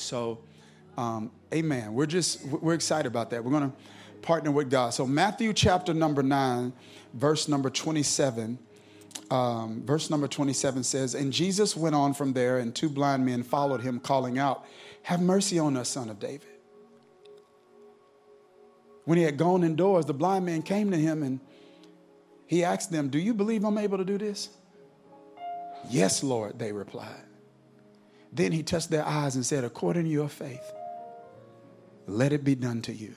So, um, amen. We're just, we're excited about that. We're going to partner with God. So, Matthew chapter number 9, verse number 27. Um, verse number 27 says, And Jesus went on from there, and two blind men followed him, calling out, Have mercy on us, son of David. When he had gone indoors, the blind man came to him and he asked them, Do you believe I'm able to do this? Yes, Lord, they replied. Then he touched their eyes and said, According to your faith, let it be done to you.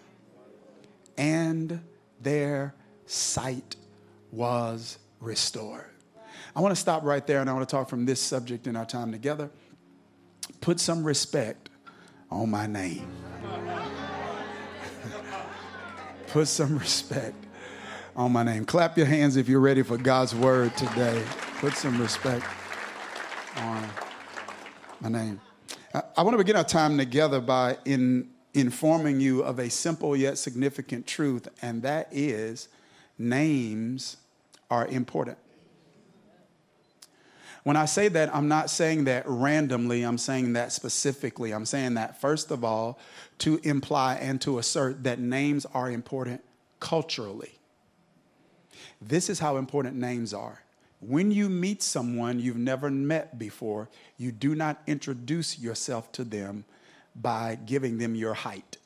And their sight was restored. I want to stop right there and I want to talk from this subject in our time together. Put some respect on my name. Put some respect on my name. Clap your hands if you're ready for God's word today. Put some respect on my name. I, I want to begin our time together by in, informing you of a simple yet significant truth, and that is names are important. When I say that, I'm not saying that randomly, I'm saying that specifically. I'm saying that, first of all, to imply and to assert that names are important culturally. This is how important names are. When you meet someone you've never met before, you do not introduce yourself to them by giving them your height.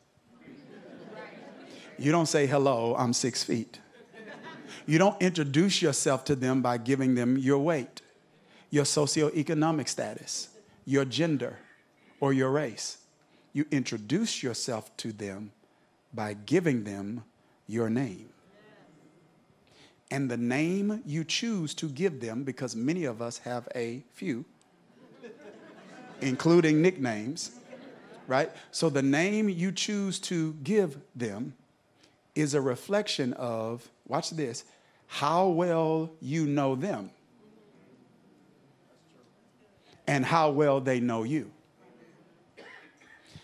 You don't say, hello, I'm six feet. You don't introduce yourself to them by giving them your weight, your socioeconomic status, your gender, or your race. You introduce yourself to them by giving them your name and the name you choose to give them, because many of us have a few, including nicknames, right? So the name you choose to give them is a reflection of, watch this, how well you know them and how well they know you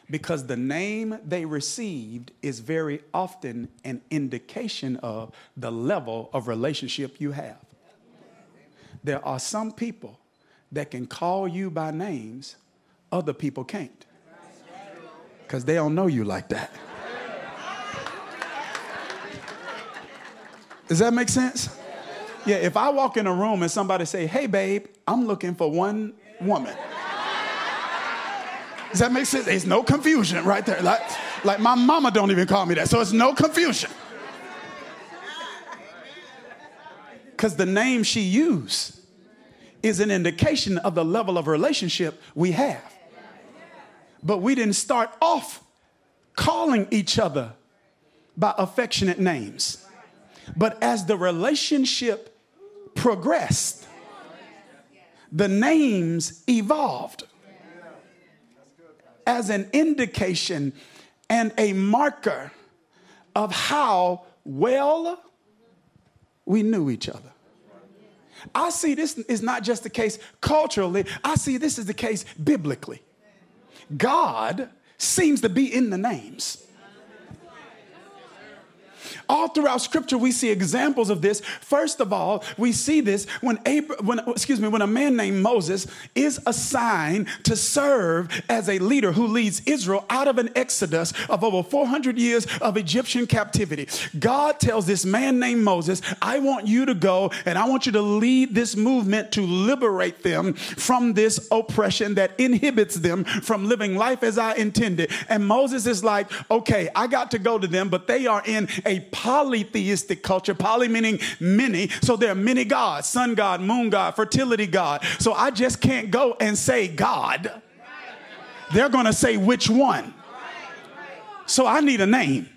because the name they received is very often an indication of the level of relationship you have. There are some people that can call you by names other people can't because they don't know you like that. Does that make sense? Yeah, if I walk in a room and somebody say, "Hey babe, I'm looking for one woman." Does that make sense? There's no confusion right there. Like, like my mama don't even call me that, so it's no confusion. Because the name she used is an indication of the level of relationship we have. But we didn't start off calling each other by affectionate names. But as the relationship progressed, the names evolved as an indication and a marker of how well we knew each other. I see this is not just the case culturally, I see this is the case biblically. God seems to be in the names. All throughout scripture, we see examples of this. First of all, we see this when, Abraham, when excuse me, when a man named Moses is assigned to serve as a leader who leads Israel out of an exodus of over 400 years of Egyptian captivity. God tells this man named Moses, I want you to go and I want you to lead this movement to liberate them from this oppression that inhibits them from living life as I intended. And Moses is like, okay, I got to go to them, but they are in a polytheistic culture, poly meaning many. So there are many gods sun god, moon god, fertility god. So I just can't go and say God. They're going to say which one. So I need a name.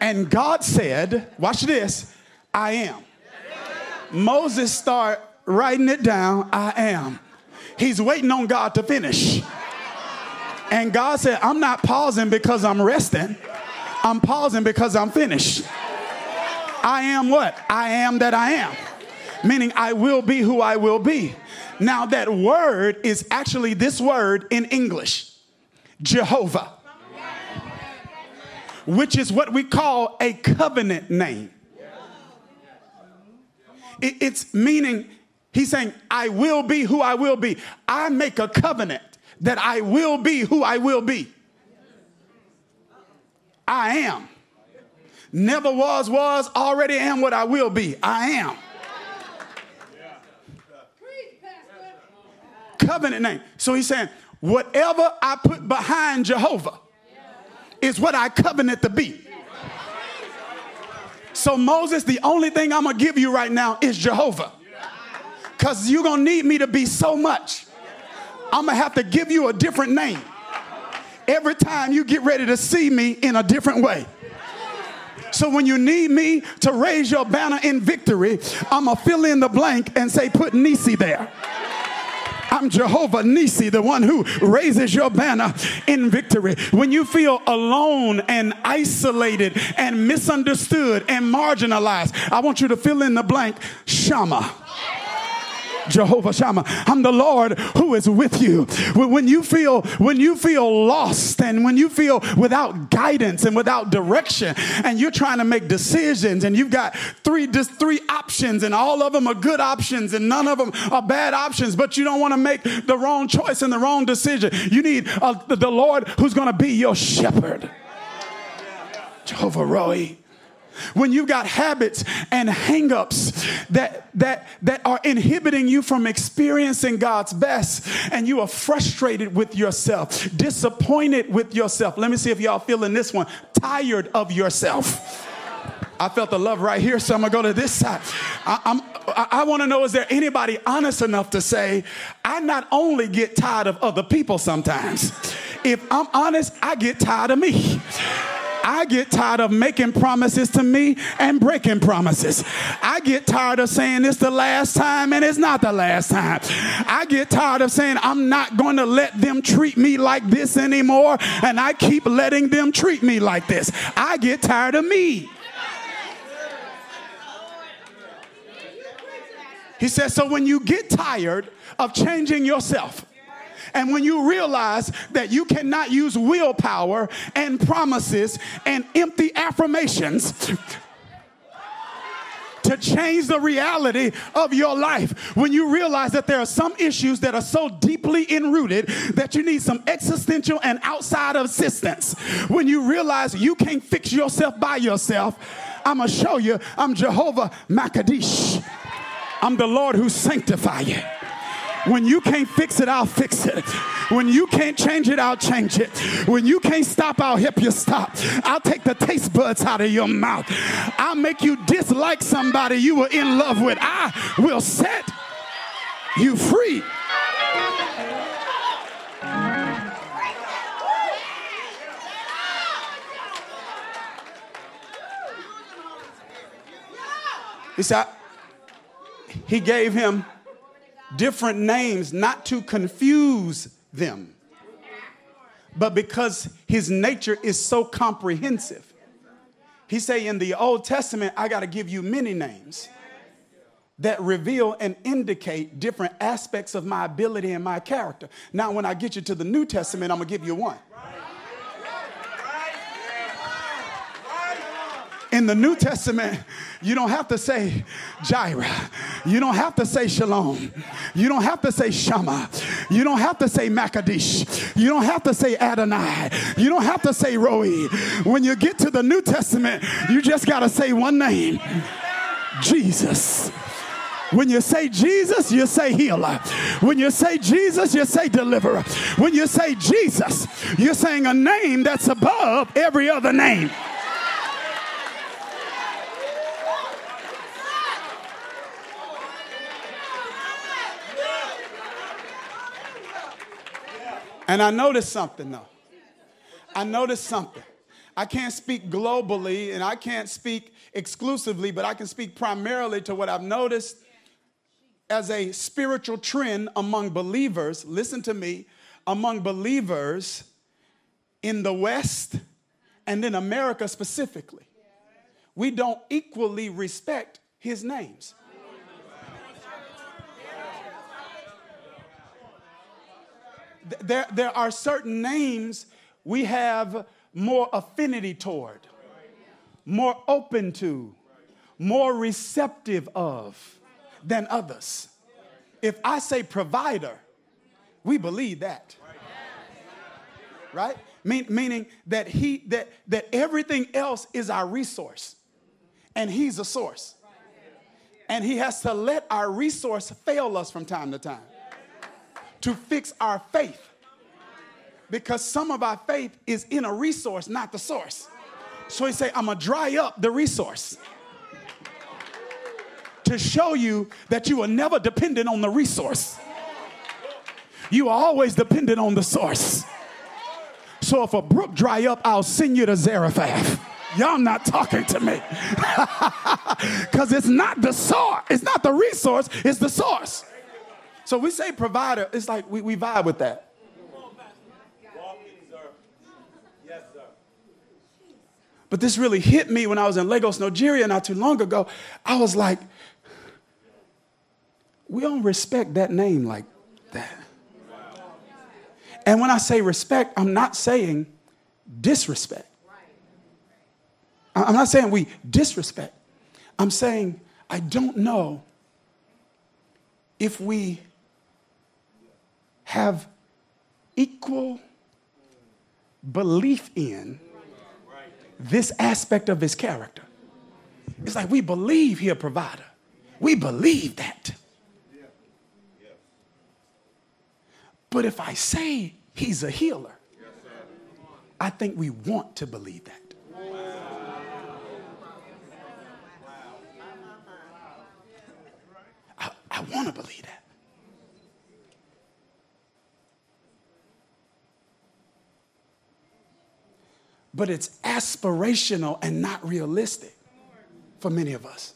And God said, watch this, I am. Moses start writing it down, I am. He's waiting on God to finish. And God said, I'm not pausing because I'm resting. I'm pausing because I'm finished. I am what? I am that I am. Meaning I will be who I will be. Now, that word is actually this word in English Jehovah, which is what we call a covenant name. It's meaning, he's saying, I will be who I will be. I make a covenant that I will be who I will be. I am. Never was, was, already am what I will be. I am. Covenant name. So he's saying, whatever I put behind Jehovah is what I covenant to be. So, Moses, the only thing I'm gonna give you right now is Jehovah. Because you're gonna need me to be so much. I'm gonna have to give you a different name every time you get ready to see me in a different way. So when you need me to raise your banner in victory, I'm gonna fill in the blank and say, put Nisi there. I'm Jehovah Nisi, the one who raises your banner in victory. When you feel alone and isolated and misunderstood and marginalized, I want you to fill in the blank Shammah. Jehovah Shammah. I'm the Lord who is with you. When you feel when you feel lost and when you feel without guidance and without direction and you're trying to make decisions and you've got three just three options and all of them are good options and none of them are bad options, but you don't want to make the wrong choice and the wrong decision. You need uh, the Lord who's going to be your shepherd. Jehovah Rohi when you've got habits and hangups that that that are inhibiting you from experiencing God's best and you are frustrated with yourself, disappointed with yourself. Let me see if y'all feeling this one, tired of yourself. I felt the love right here, so I'm gonna go to this side. I, I'm, I, I wanna know is there anybody honest enough to say, I not only get tired of other people sometimes, if I'm honest, I get tired of me. I get tired of making promises to me and breaking promises. I get tired of saying it's the last time and it's not the last time. I get tired of saying I'm not going to let them treat me like this anymore and I keep letting them treat me like this. I get tired of me. He says, so when you get tired of changing yourself, and when you realize that you cannot use willpower and promises and empty affirmations to change the reality of your life. When you realize that there are some issues that are so deeply enrooted that you need some existential and outside assistance. When you realize you can't fix yourself by yourself, I'm gonna show you I'm Jehovah Makadish. I'm the Lord who sanctify you. When you can't fix it, I'll fix it. When you can't change it, I'll change it. When you can't stop, I'll help you stop. I'll take the taste buds out of your mouth. I'll make you dislike somebody you were in love with. I will set you free. He said, he gave him different names not to confuse them, but because his nature is so comprehensive. He say in the Old Testament, I got to give you many names that reveal and indicate different aspects of my ability and my character. Now, when I get you to the New Testament, I'm gonna give you one. In the New Testament, you don't have to say Jireh. You don't have to say Shalom. You don't have to say Shammah. You don't have to say Makadish. You don't have to say Adonai. You don't have to say Roi. When you get to the New Testament, you just got to say one name Jesus. When you say Jesus, you say healer. When you say Jesus, you say deliverer. When you say Jesus, you're saying a name that's above every other name. And I noticed something though. I noticed something. I can't speak globally and I can't speak exclusively, but I can speak primarily to what I've noticed as a spiritual trend among believers. Listen to me, among believers in the West and in America specifically. We don't equally respect his names. There, there are certain names we have more affinity toward, more open to, more receptive of than others. If I say provider, we believe that. Right? Mean, meaning that he that that everything else is our resource. And he's a source. And he has to let our resource fail us from time to time to fix our faith. Because some of our faith is in a resource, not the source. So he say, I'm gonna dry up the resource to show you that you are never dependent on the resource. You are always dependent on the source. So if a brook dry up, I'll send you to Zarephath. Y'all not talking to me. Because it's not the source, it's not the resource, it's the source. So we say provider, it's like we, we vibe with that. But this really hit me when I was in Lagos, Nigeria, not too long ago. I was like, we don't respect that name like that. And when I say respect, I'm not saying disrespect. I'm not saying we disrespect. I'm saying I don't know if we have equal belief in this aspect of his character. It's like we believe he a provider. We believe that. But if I say he's a healer, I think we want to believe that. I, I want to believe that. But it's aspirational and not realistic for many of us.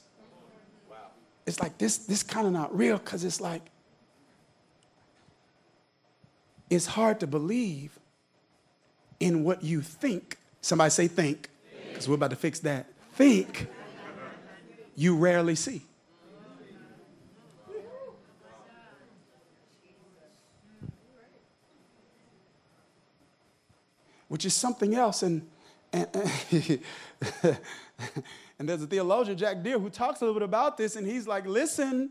It's like this, this kind of not real because it's like, it's hard to believe in what you think. Somebody say think, because we're about to fix that. Think you rarely see. Which is something else. And, and, and there's a theologian, Jack Deere, who talks a little bit about this, and he's like, listen,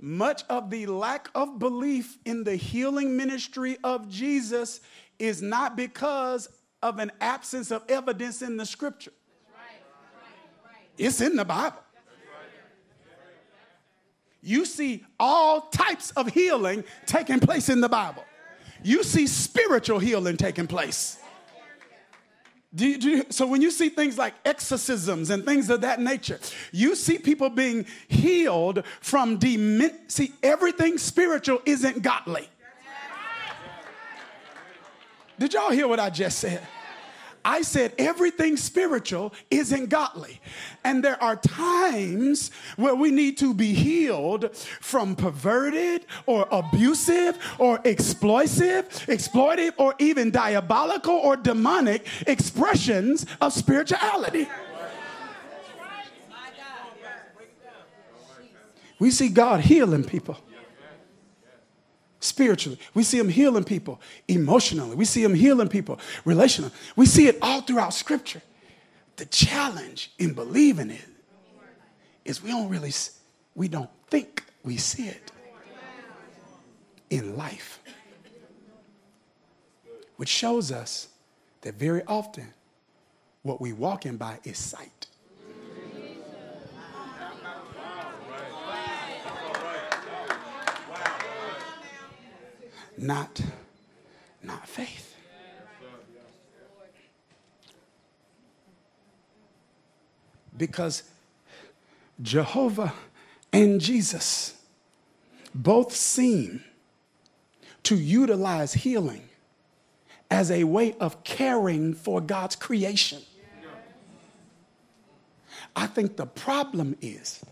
much of the lack of belief in the healing ministry of Jesus is not because of an absence of evidence in the scripture. It's in the Bible. You see all types of healing taking place in the Bible. You see spiritual healing taking place. Do you, do you, so when you see things like exorcisms and things of that nature, you see people being healed from demon. See, everything spiritual isn't godly. Did y'all hear what I just said? I said everything spiritual isn't godly. And there are times where we need to be healed from perverted or abusive or exploitive, exploitive or even diabolical or demonic expressions of spirituality. We see God healing people spiritually. We see him healing people emotionally. We see him healing people relationally. We see it all throughout scripture. The challenge in believing it is we don't really we don't think we see it in life. Which shows us that very often what we walk in by is sight. Not, not faith. Because Jehovah and Jesus both seem to utilize healing as a way of caring for God's creation. I think the problem is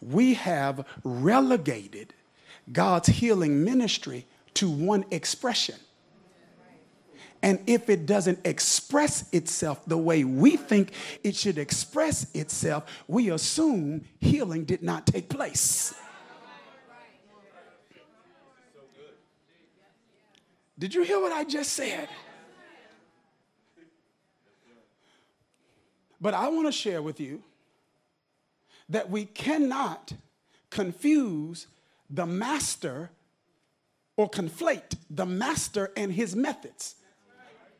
we have relegated God's healing ministry to one expression. And if it doesn't express itself the way we think it should express itself, we assume healing did not take place. Did you hear what I just said? But I want to share with you that we cannot confuse the master or conflate the master and his methods.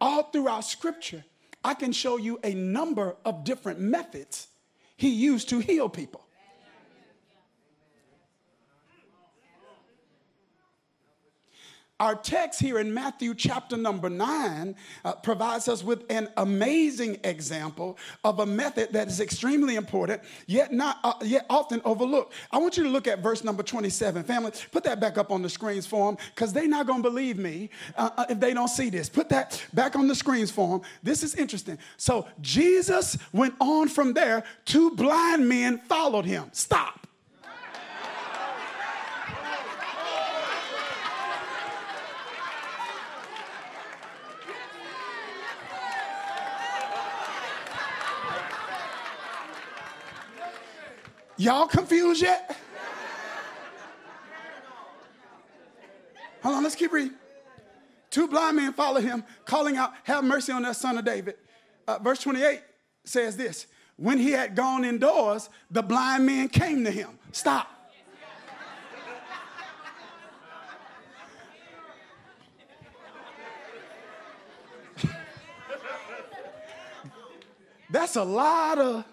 All throughout scripture, I can show you a number of different methods he used to heal people. Our text here in Matthew chapter number nine uh, provides us with an amazing example of a method that is extremely important, yet not uh, yet often overlooked. I want you to look at verse number 27. Family, put that back up on the screens for them because they're not going to believe me uh, uh, if they don't see this. Put that back on the screens for them. This is interesting. So Jesus went on from there. Two blind men followed him. Stop. Y'all confused yet? Hold on, let's keep reading. Two blind men follow him, calling out, Have mercy on that son of David. Uh, verse 28 says this When he had gone indoors, the blind men came to him. Stop. That's a lot of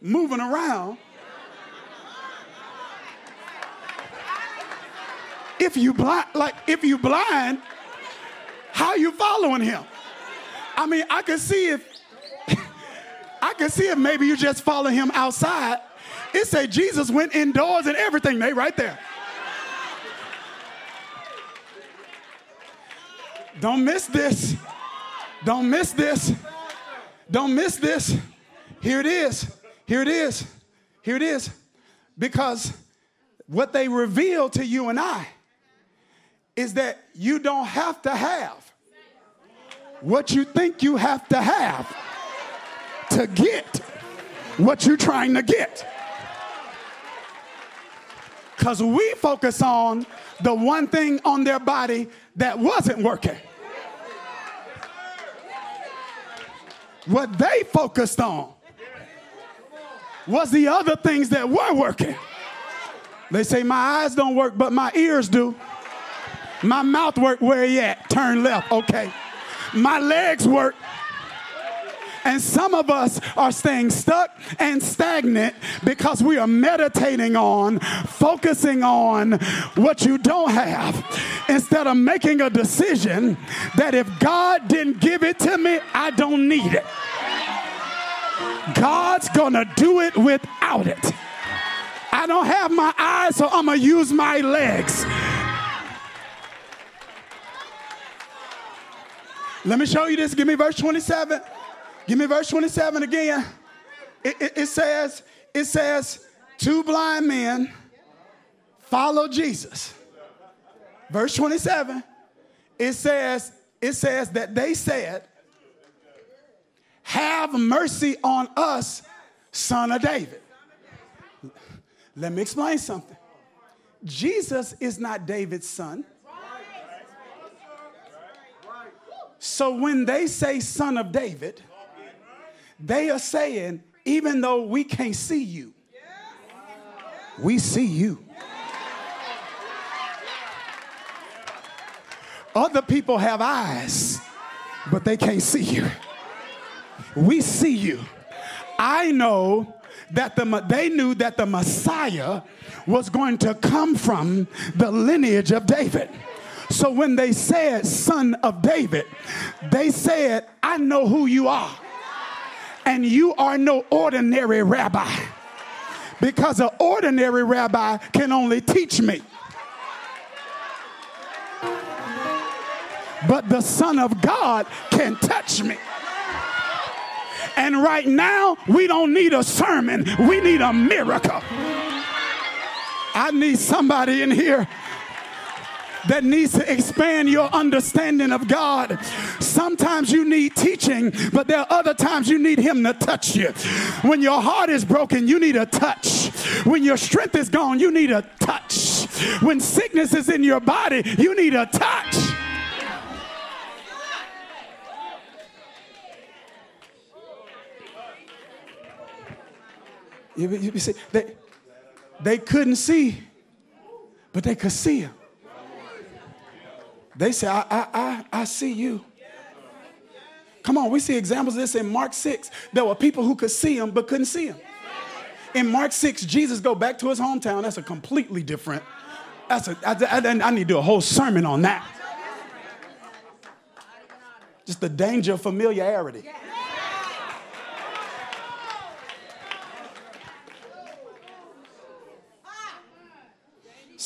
moving around. If you blind, like if you blind, how you following him? I mean, I can see if I can see if maybe you just follow him outside. It say Jesus went indoors and everything. They right there. Don't miss this. Don't miss this. Don't miss this. Here it is. Here it is. Here it is. Because what they reveal to you and I is that you don't have to have what you think you have to have to get what you're trying to get. Because we focus on the one thing on their body that wasn't working. What they focused on was the other things that were working. They say, My eyes don't work, but my ears do. My mouth work where you at? Turn left, okay. My legs work. And some of us are staying stuck and stagnant because we are meditating on, focusing on what you don't have, instead of making a decision that if God didn't give it to me, I don't need it. God's gonna do it without it. I don't have my eyes, so I'm gonna use my legs. Let me show you this. Give me verse 27. Give me verse 27 again. It, it, it says, it says, two blind men follow Jesus. Verse 27, it says, it says that they said, have mercy on us, son of David. Let me explain something. Jesus is not David's son. So when they say son of David, they are saying, even though we can't see you, we see you. Other people have eyes, but they can't see you we see you. I know that the, they knew that the Messiah was going to come from the lineage of David. So when they said son of David, they said, I know who you are. And you are no ordinary rabbi. Because an ordinary rabbi can only teach me. But the Son of God can touch me. And right now, we don't need a sermon, we need a miracle. I need somebody in here that needs to expand your understanding of God. Sometimes you need teaching, but there are other times you need Him to touch you. When your heart is broken, you need a touch. When your strength is gone, you need a touch. When sickness is in your body, you need a touch. You, you see, they, they couldn't see, but they could see him. They said, I, I, I, I see you. Come on, we see examples of this in Mark 6. There were people who could see him but couldn't see him. In Mark 6, Jesus go back to his hometown. That's a completely different. That's a, I, I, I need to do a whole sermon on that. Just the danger of familiarity.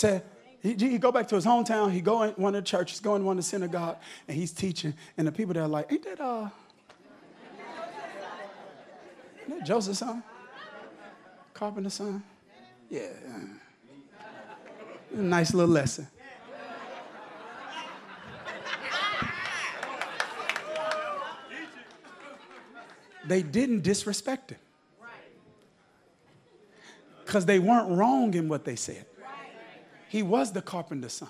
Said, he, he go back to his hometown. He go in one of the churches, go in one of the synagogue, and he's teaching. And the people there are like, ain't that uh, ain't that Joseph's son, carpenter's son? Yeah, nice little lesson. They didn't disrespect him because they weren't wrong in what they said. He was the carpenter's son.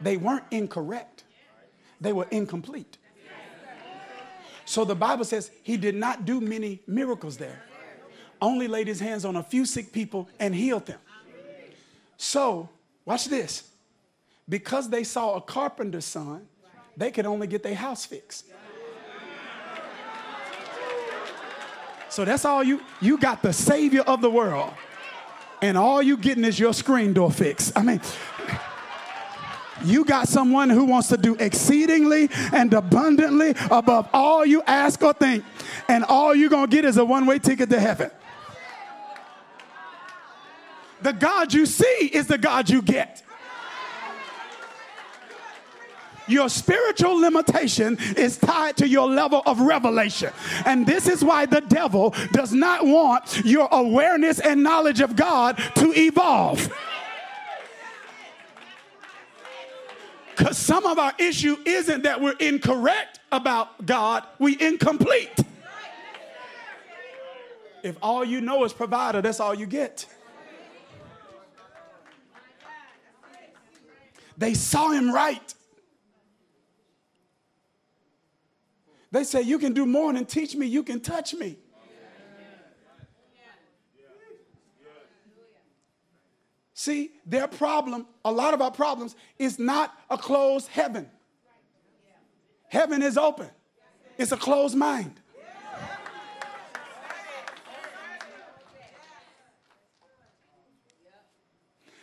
They weren't incorrect, they were incomplete. So the Bible says he did not do many miracles there, only laid his hands on a few sick people and healed them. So, watch this. Because they saw a carpenter's son, they could only get their house fixed. So that's all you you got the savior of the world and all you getting is your screen door fix. I mean, you got someone who wants to do exceedingly and abundantly above all you ask or think, and all you're gonna get is a one way ticket to heaven. The God you see is the God you get. Your spiritual limitation is tied to your level of revelation. And this is why the devil does not want your awareness and knowledge of God to evolve. Because some of our issue isn't that we're incorrect about God, we incomplete. If all you know is provider, that's all you get. They saw him right. They say, You can do more than teach me, you can touch me. See, their problem, a lot of our problems, is not a closed heaven. Heaven is open, it's a closed mind.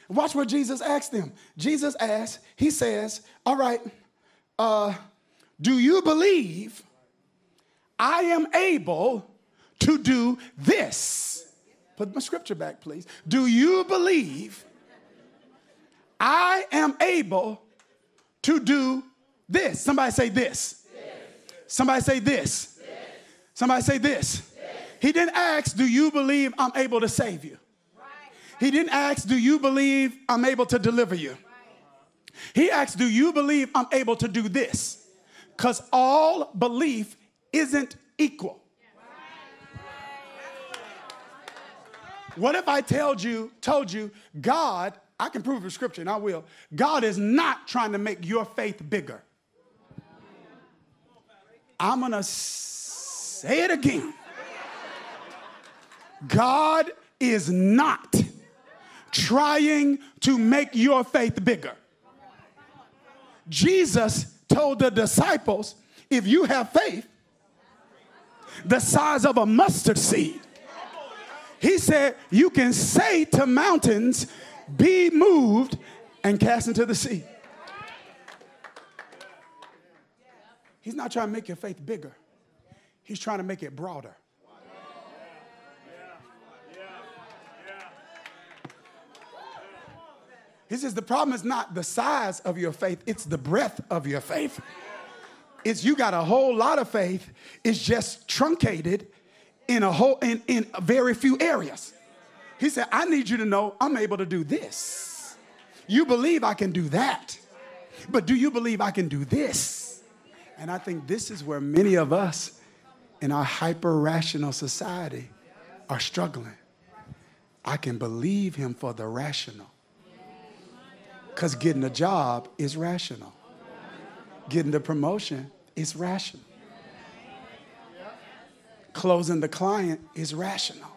Watch what Jesus asked them. Jesus asked, He says, All right, uh, do you believe I am able to do this. Put my scripture back, please. Do you believe I am able to do this? Somebody say this. Somebody say this. Somebody say this. He didn't ask, Do you believe I'm able to save you? He didn't ask, Do you believe I'm able to deliver you? He asked, Do you believe I'm able to do this? Because all belief isn't equal. What if I told you, told you, God, I can prove it scripture and I will. God is not trying to make your faith bigger. I'm to say it again. God is not trying to make your faith bigger. Jesus told the disciples, if you have faith the size of a mustard seed. He said, You can say to mountains, Be moved and cast into the sea. He's not trying to make your faith bigger, He's trying to make it broader. He says the problem is not the size of your faith, it's the breadth of your faith. It's you got a whole lot of faith, it's just truncated in a whole in, in very few areas. He said, I need you to know I'm able to do this. You believe I can do that. But do you believe I can do this? And I think this is where many of us in our hyper rational society are struggling. I can believe him for the rational. Because getting a job is rational getting the promotion is rational. Closing the client is rational.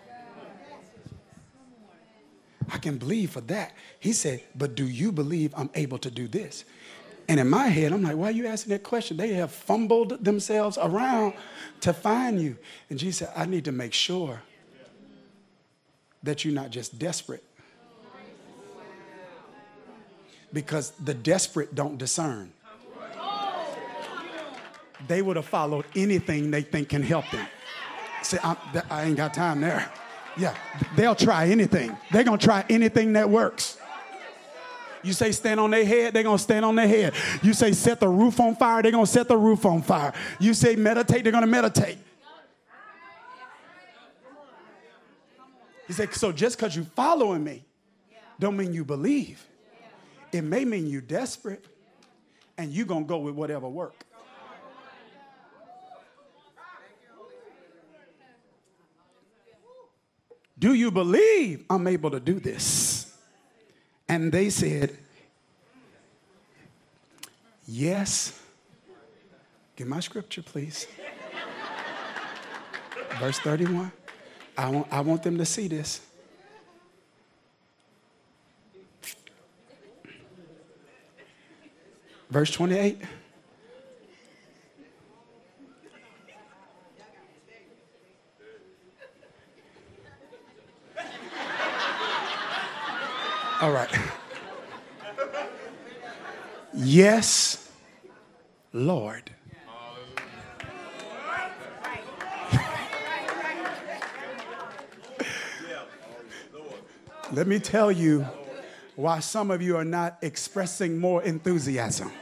I can believe for that. He said, but do you believe I'm able to do this? And in my head, I'm like, why are you asking that question? They have fumbled themselves around to find you. And Jesus said, I need to make sure that you're not just desperate. Because the desperate don't discern. They would have followed anything they think can help them. See, I'm, I ain't got time there. Yeah, they'll try anything. They're gonna try anything that works. You say stand on their head, they're gonna stand on their head. You say set the roof on fire, they're gonna set the roof on fire. You say meditate, they're gonna meditate. He said, so just because you're following me, don't mean you believe. It may mean you desperate, and you're gonna go with whatever work. Do you believe I'm able to do this? And they said, Yes. Give my scripture, please. Verse 31. I want, I want them to see this. Verse 28. All right. Yes, Lord. Let me tell you why some of you are not expressing more enthusiasm.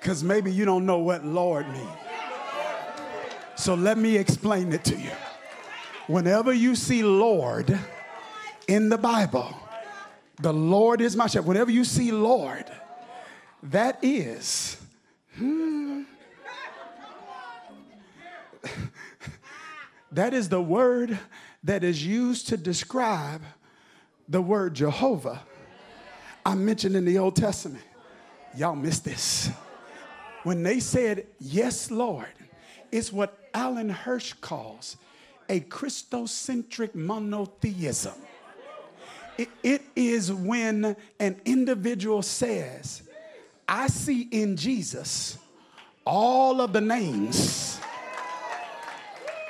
Because maybe you don't know what Lord means. So let me explain it to you. Whenever you see Lord in the Bible, the Lord is my shepherd. Whenever you see Lord, that is, hmm, that is the word that is used to describe the word Jehovah I mentioned in the Old Testament. Y'all missed this. When they said, Yes, Lord, it's what Alan Hirsch calls a Christocentric monotheism. It, it is when an individual says, I see in Jesus all of the names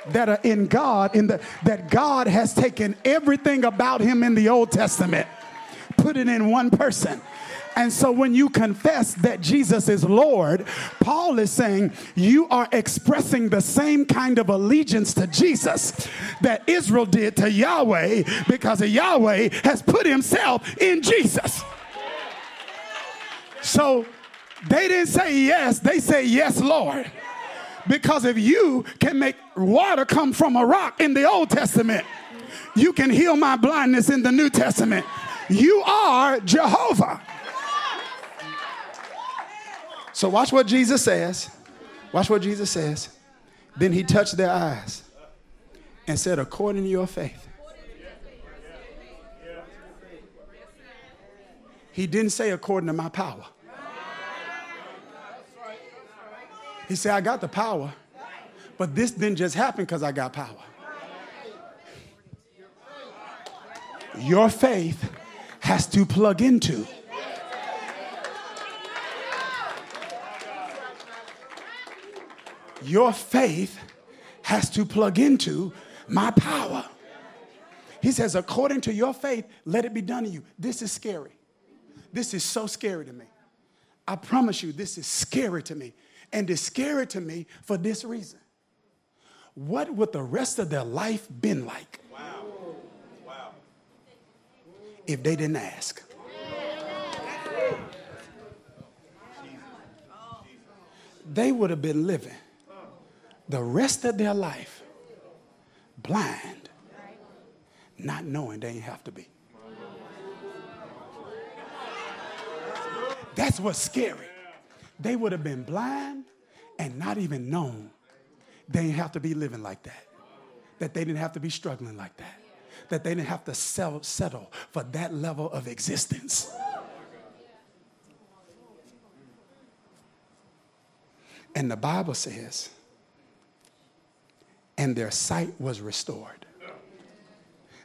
that are in God, in the, that God has taken everything about him in the Old Testament, put it in one person. And so when you confess that Jesus is Lord, Paul is saying you are expressing the same kind of allegiance to Jesus that Israel did to Yahweh because Yahweh has put himself in Jesus. So they didn't say yes, they say yes, Lord. Because if you can make water come from a rock in the Old Testament, you can heal my blindness in the New Testament. You are Jehovah. So watch what Jesus says. Watch what Jesus says. Then he touched their eyes and said, according to your faith. He didn't say according to my power. He said, I got the power, but this didn't just happen because I got power. Your faith has to plug into your faith has to plug into my power. He says, according to your faith, let it be done to you. This is scary. This is so scary to me. I promise you, this is scary to me. And it's scary to me for this reason. What would the rest of their life been like wow. Wow. if they didn't ask? They would have been living the rest of their life blind, not knowing they ain't have to be. That's what's scary. They would have been blind and not even known they didn't have to be living like that, that they didn't have to be struggling like that, that they didn't have to sell, settle for that level of existence. And the Bible says and their sight was restored.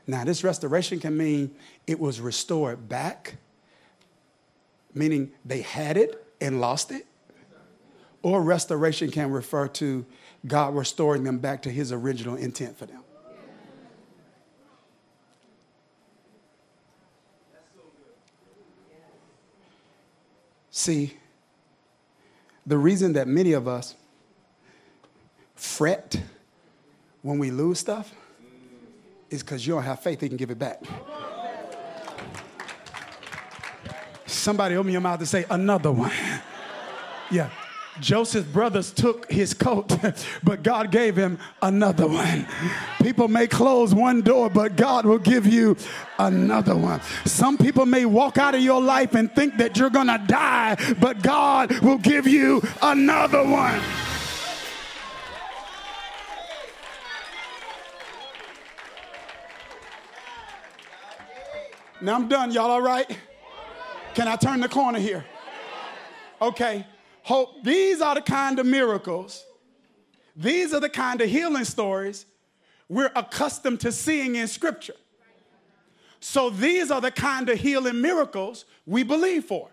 Now, this restoration can mean it was restored back meaning they had it and lost it. Or restoration can refer to God restoring them back to his original intent for them. See, the reason that many of us fret when we lose stuff is because you don't have faith he can give it back. Somebody open your mouth to say another one. Yeah. Joseph's brothers took his coat, but God gave him another one. People may close one door, but God will give you another one. Some people may walk out of your life and think that you're going to die, but God will give you another one. Now I'm done. Y'all all right? Can I turn the corner here? Okay. Hope these are the kind of miracles, these are the kind of healing stories we're accustomed to seeing in Scripture. So these are the kind of healing miracles we believe for.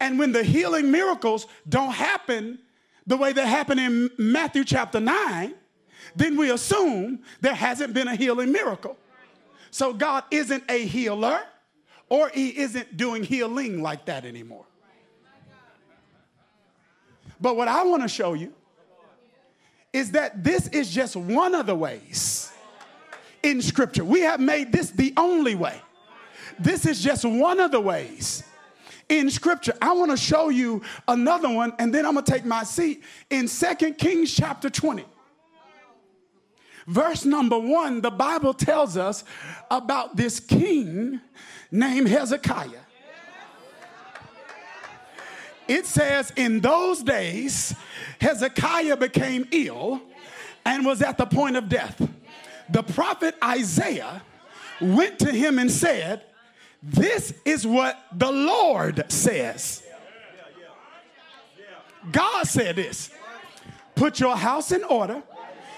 And when the healing miracles don't happen the way they happen in Matthew chapter 9, then we assume there hasn't been a healing miracle. So God isn't a healer or he isn't doing healing like that anymore. But what I want to show you is that this is just one of the ways in Scripture. We have made this the only way. This is just one of the ways in Scripture. I want to show you another one, and then I'm going to take my seat in Second Kings chapter 20. Verse number one, the Bible tells us about this king named Hezekiah it says, In those days, Hezekiah became ill and was at the point of death. The prophet Isaiah went to him and said, This is what the Lord says. God said this Put your house in order,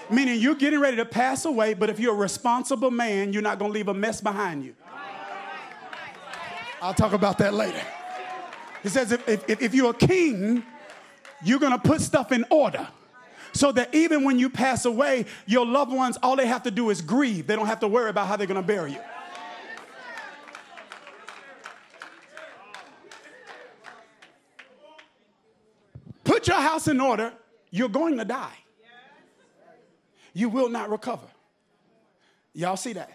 meaning you're getting ready to pass away, but if you're a responsible man, you're not going to leave a mess behind you. I'll talk about that later. He says, if, if, if you're a king, you're going to put stuff in order so that even when you pass away, your loved ones, all they have to do is grieve. They don't have to worry about how they're going to bury you. Put your house in order, you're going to die. You will not recover. Y'all see that?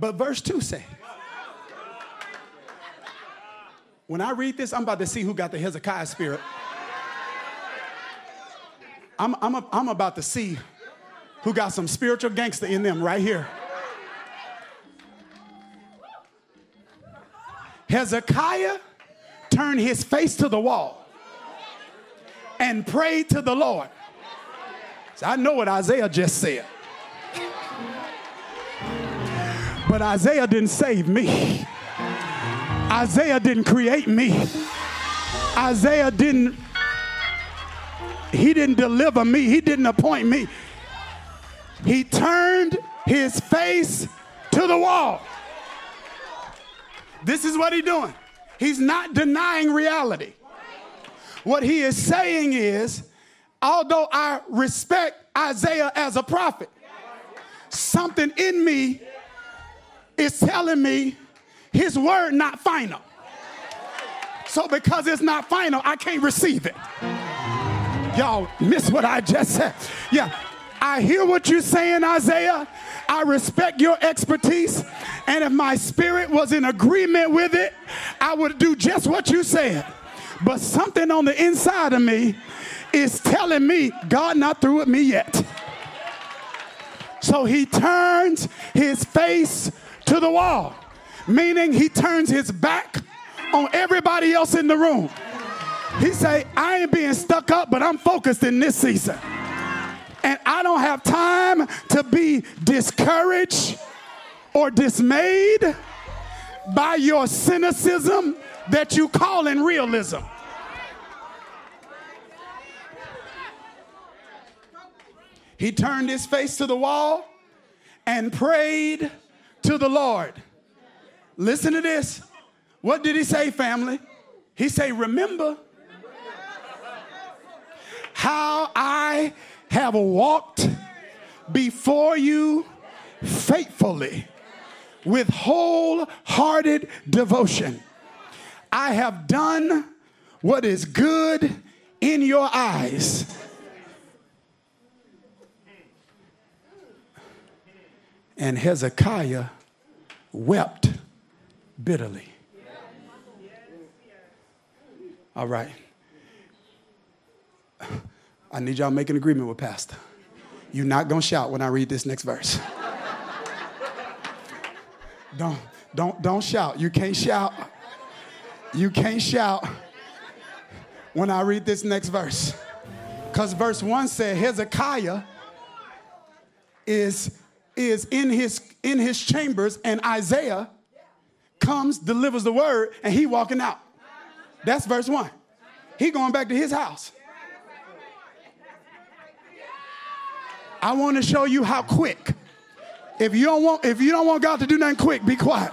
But verse 2 says, when I read this, I'm about to see who got the Hezekiah spirit. I'm, I'm, a, I'm about to see who got some spiritual gangster in them right here. Hezekiah turned his face to the wall and prayed to the Lord. I know what Isaiah just said. But Isaiah didn't save me. Isaiah didn't create me. Isaiah didn't, he didn't deliver me. He didn't appoint me. He turned his face to the wall. This is what he's doing. He's not denying reality. What he is saying is, although I respect Isaiah as a prophet, something in me is telling me his word not final. So because it's not final, I can't receive it. Y'all miss what I just said. Yeah, I hear what you're saying, Isaiah. I respect your expertise. And if my spirit was in agreement with it, I would do just what you said. But something on the inside of me is telling me God not through with me yet. So he turns his face to the wall meaning he turns his back on everybody else in the room. He say, I ain't being stuck up, but I'm focused in this season. And I don't have time to be discouraged or dismayed by your cynicism that you call in realism. He turned his face to the wall and prayed to the Lord. Listen to this. What did he say, family? He say, remember how I have walked before you faithfully with wholehearted devotion. I have done what is good in your eyes. And Hezekiah wept bitterly. All right. I need y'all to make an agreement with Pastor. You're not going to shout when I read this next verse. don't, don't, don't shout. You can't shout. You can't shout when I read this next verse. Because verse 1 said Hezekiah is, is in, his, in his chambers, and Isaiah comes, delivers the word, and he walking out. That's verse 1. He going back to his house. I want to show you how quick. If you don't want, if you don't want God to do nothing quick, be quiet.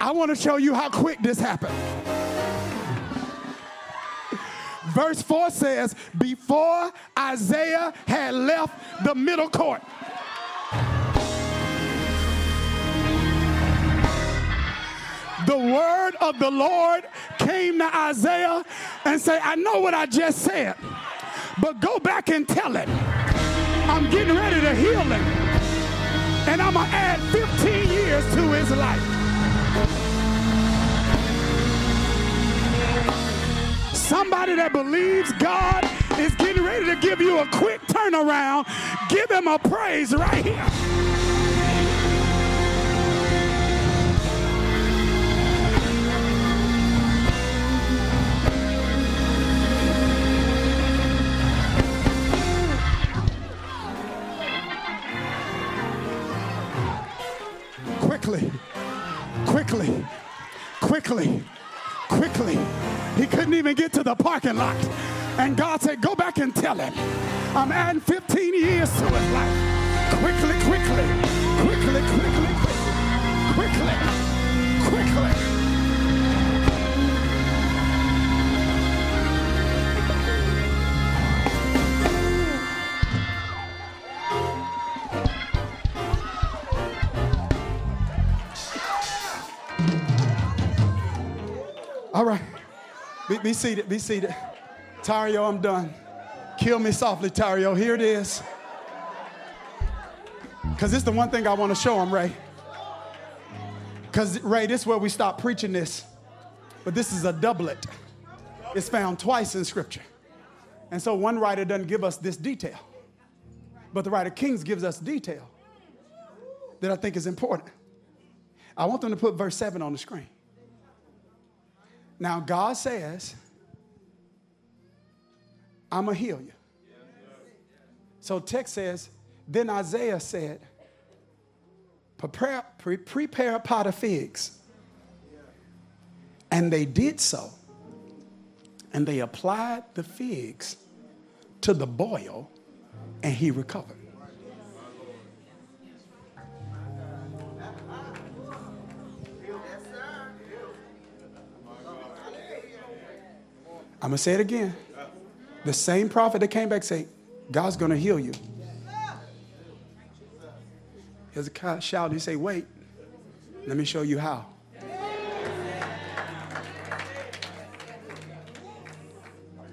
I want to show you how quick this happened. Verse 4 says, Before Isaiah had left the middle court, the word of the Lord came to Isaiah and say, I know what I just said, but go back and tell him I'm getting ready to heal him. And I'm going to add 15 years to his life. Somebody that believes God is getting ready to give you a quick turnaround, give him a praise right here. quickly, quickly, quickly, quickly. He couldn't even get to the parking lot. And God said, Go back and tell him, I'm adding 15 years to his life. Quickly, quickly, quickly, quickly, quickly, quickly, quickly. All right. Be, be seated. Be seated. Tario, I'm done. Kill me softly, Tario. Here it is. Because it's the one thing I want to show them, Ray. Because, Ray, this is where we stop preaching this. But this is a doublet. It's found twice in Scripture. And so one writer doesn't give us this detail. But the writer Kings gives us detail that I think is important. I want them to put verse 7 on the screen. Now, God says, I'm going to heal you. So, text says, then Isaiah said, prepare, pre- prepare a pot of figs. And they did so. And they applied the figs to the boil, and he recovered. I'm going to say it again. The same prophet that came back say, God's going to heal you. Hezekiah shouted, he say, wait, let me show you how.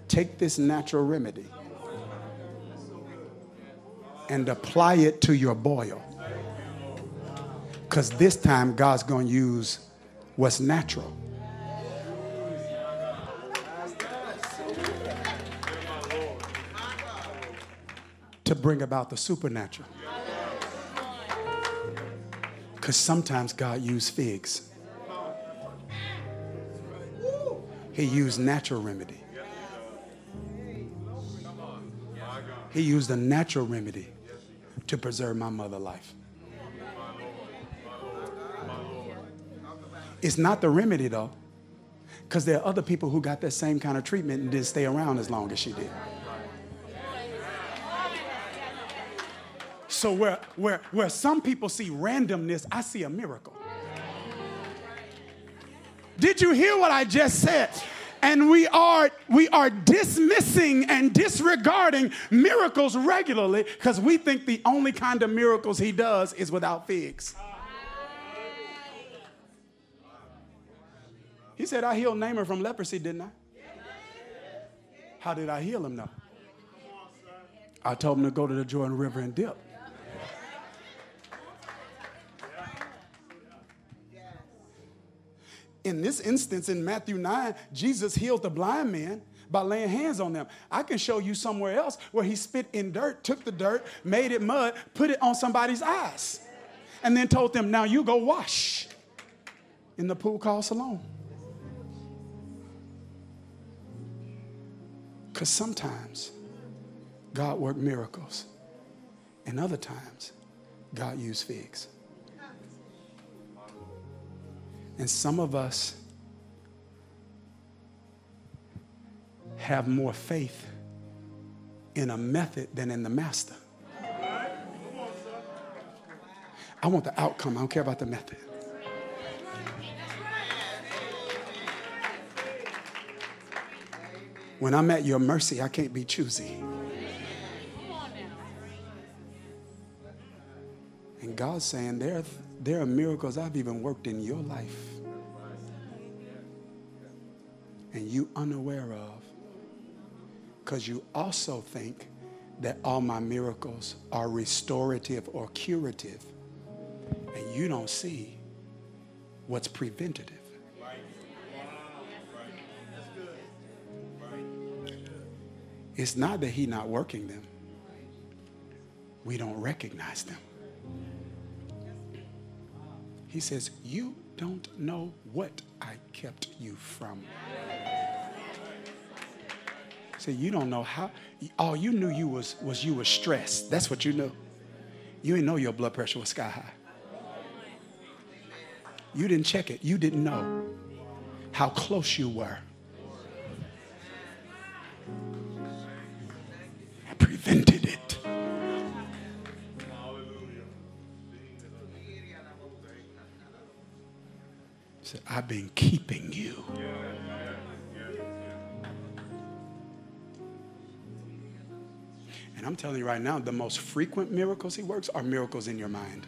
Take this natural remedy and apply it to your boil. Because this time God's going to use what's natural. To bring about the supernatural. Because sometimes God used figs. He used natural remedy. He used a natural remedy to preserve my mother life. It's not the remedy though, because there are other people who got that same kind of treatment and didn't stay around as long as she did. So where, where, where some people see randomness, I see a miracle. Did you hear what I just said? And we are we are dismissing and disregarding miracles regularly because we think the only kind of miracles he does is without figs. He said, I healed Naaman from leprosy, didn't I? How did I heal him though? I told him to go to the Jordan River and dip. In this instance, in Matthew 9, Jesus healed the blind man by laying hands on them. I can show you somewhere else where he spit in dirt, took the dirt, made it mud, put it on somebody's eyes, and then told them, Now you go wash in the pool called Siloam. Because sometimes God worked miracles, and other times God used figs. And some of us have more faith in a method than in the master. I want the outcome, I don't care about the method. When I'm at your mercy, I can't be choosy. And God's saying there, there are miracles I've even worked in your life and you unaware of. Because you also think that all my miracles are restorative or curative and you don't see what's preventative. It's not that he's not working them. We don't recognize them he says, You don't know what I kept you from. Say, you don't know how. All you knew you was was you were stressed. That's what you knew. You didn't know your blood pressure was sky high. You didn't check it. You didn't know how close you were. I've been keeping you. And I'm telling you right now, the most frequent miracles he works are miracles in your mind.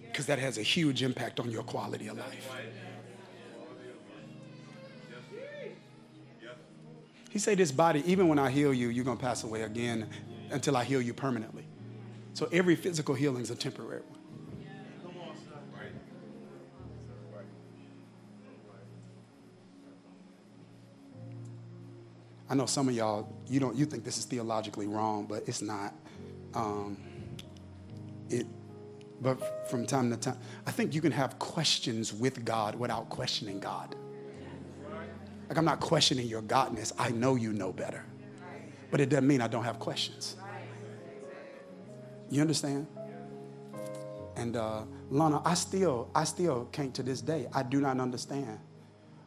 Because that has a huge impact on your quality of life. He said, This body, even when I heal you, you're going to pass away again until I heal you permanently. So every physical healing is a temporary one. I know some of y'all, you don't, you think this is theologically wrong, but it's not. Um, it, but from time to time, I think you can have questions with God without questioning God. Like I'm not questioning your godness. I know you know better, but it doesn't mean I don't have questions. You understand? And uh, Lana, I still, I still can't to this day. I do not understand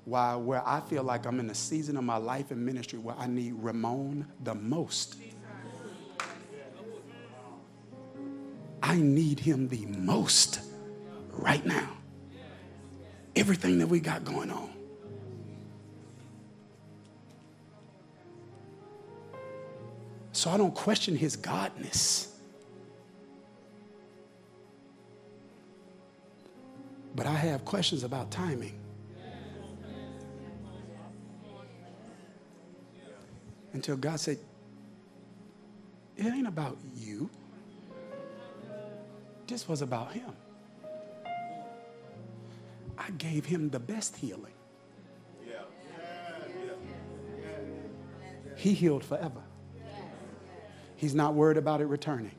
why where I feel like I'm in a season of my life and ministry where I need Ramon the most. I need him the most right now. Everything that we got going on. So I don't question his godness. But I have questions about timing. Until God said, It ain't about you. This was about Him. I gave Him the best healing. He healed forever. He's not worried about it returning.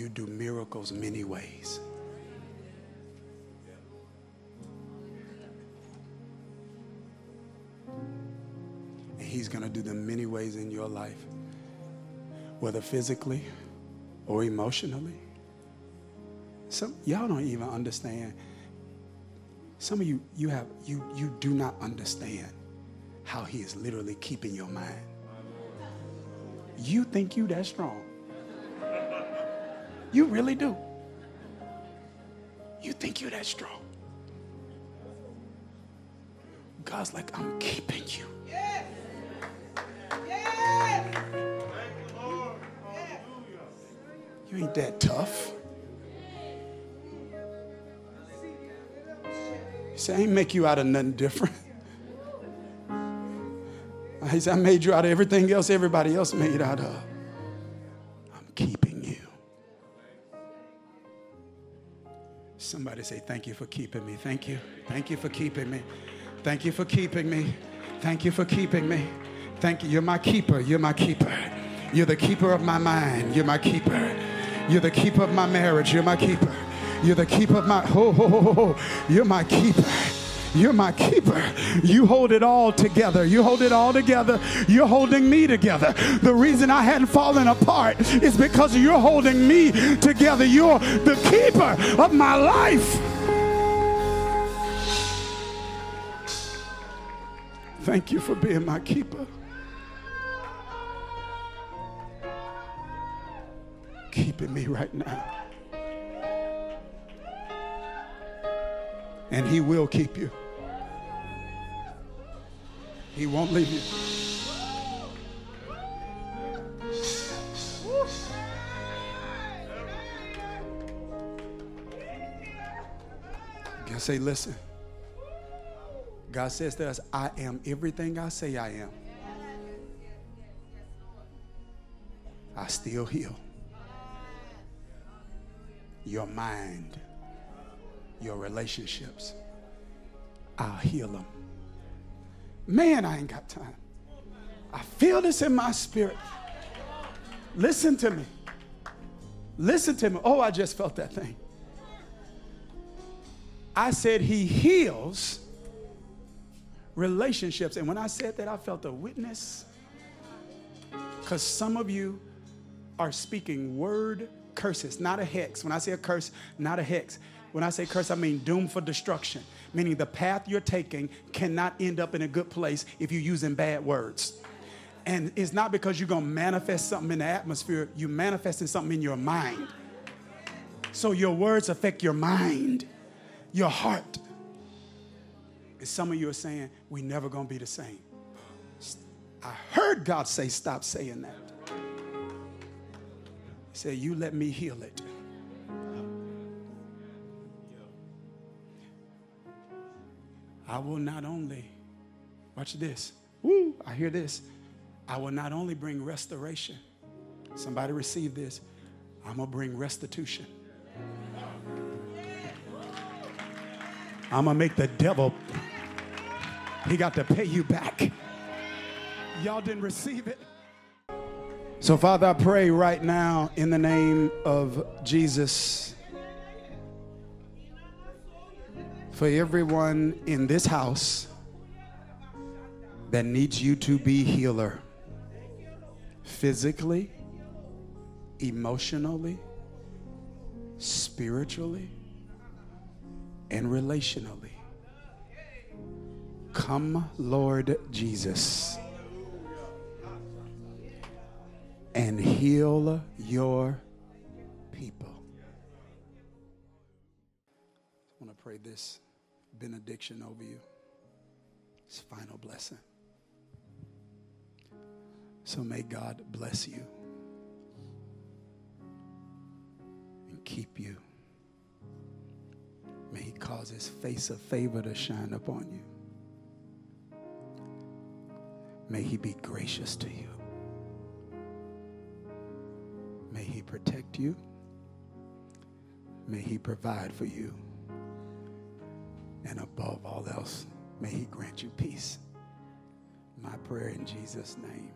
You do miracles many ways. And He's going to do them many ways in your life, whether physically or emotionally. Some y'all don't even understand. Some of you, you have you you do not understand how he is literally keeping your mind. You think you that strong. You really do. You think you're that strong. God's like, I'm keeping you. Yes. Yes. You ain't that tough. He said, I ain't make you out of nothing different. He said, I made you out of everything else everybody else made out of. Somebody say, Thank you for keeping me. Thank you. Thank you for keeping me. Thank you for keeping me. Thank you for keeping me. Thank you. You're my keeper. You're my keeper. You're the keeper of my mind. You're my keeper. You're the keeper of my marriage. You're my keeper. You're the keeper of my, oh, oh, oh, oh. You're my keeper. You're my keeper. You hold it all together. You hold it all together. You're holding me together. The reason I hadn't fallen apart is because you're holding me together. You're the keeper of my life. Thank you for being my keeper. Keeping me right now. And He will keep you. He won't leave you. Say, listen. God says to us, I am everything I say I am. I still heal. Your mind, your relationships, I'll heal them. Man, I ain't got time. I feel this in my spirit. Listen to me. Listen to me. Oh, I just felt that thing. I said, He heals relationships. And when I said that, I felt a witness. Because some of you are speaking word curses, not a hex. When I say a curse, not a hex. When I say curse, I mean doomed for destruction, meaning the path you're taking cannot end up in a good place if you're using bad words. And it's not because you're going to manifest something in the atmosphere, you're manifesting something in your mind. So your words affect your mind, your heart. And some of you are saying, we never going to be the same. I heard God say, stop saying that. He said, you let me heal it. I will not only, watch this. Woo, I hear this. I will not only bring restoration. Somebody receive this. I'm going to bring restitution. I'm going to make the devil, he got to pay you back. Y'all didn't receive it. So, Father, I pray right now in the name of Jesus for everyone in this house that needs you to be healer physically, emotionally, spiritually, and relationally. Come, Lord Jesus, and heal your people. I want to pray this benediction over you. His final blessing. So may God bless you and keep you. May He cause His face of favor to shine upon you. May He be gracious to you. May He protect you. May He provide for you. And above all else, may He grant you peace. My prayer in Jesus' name.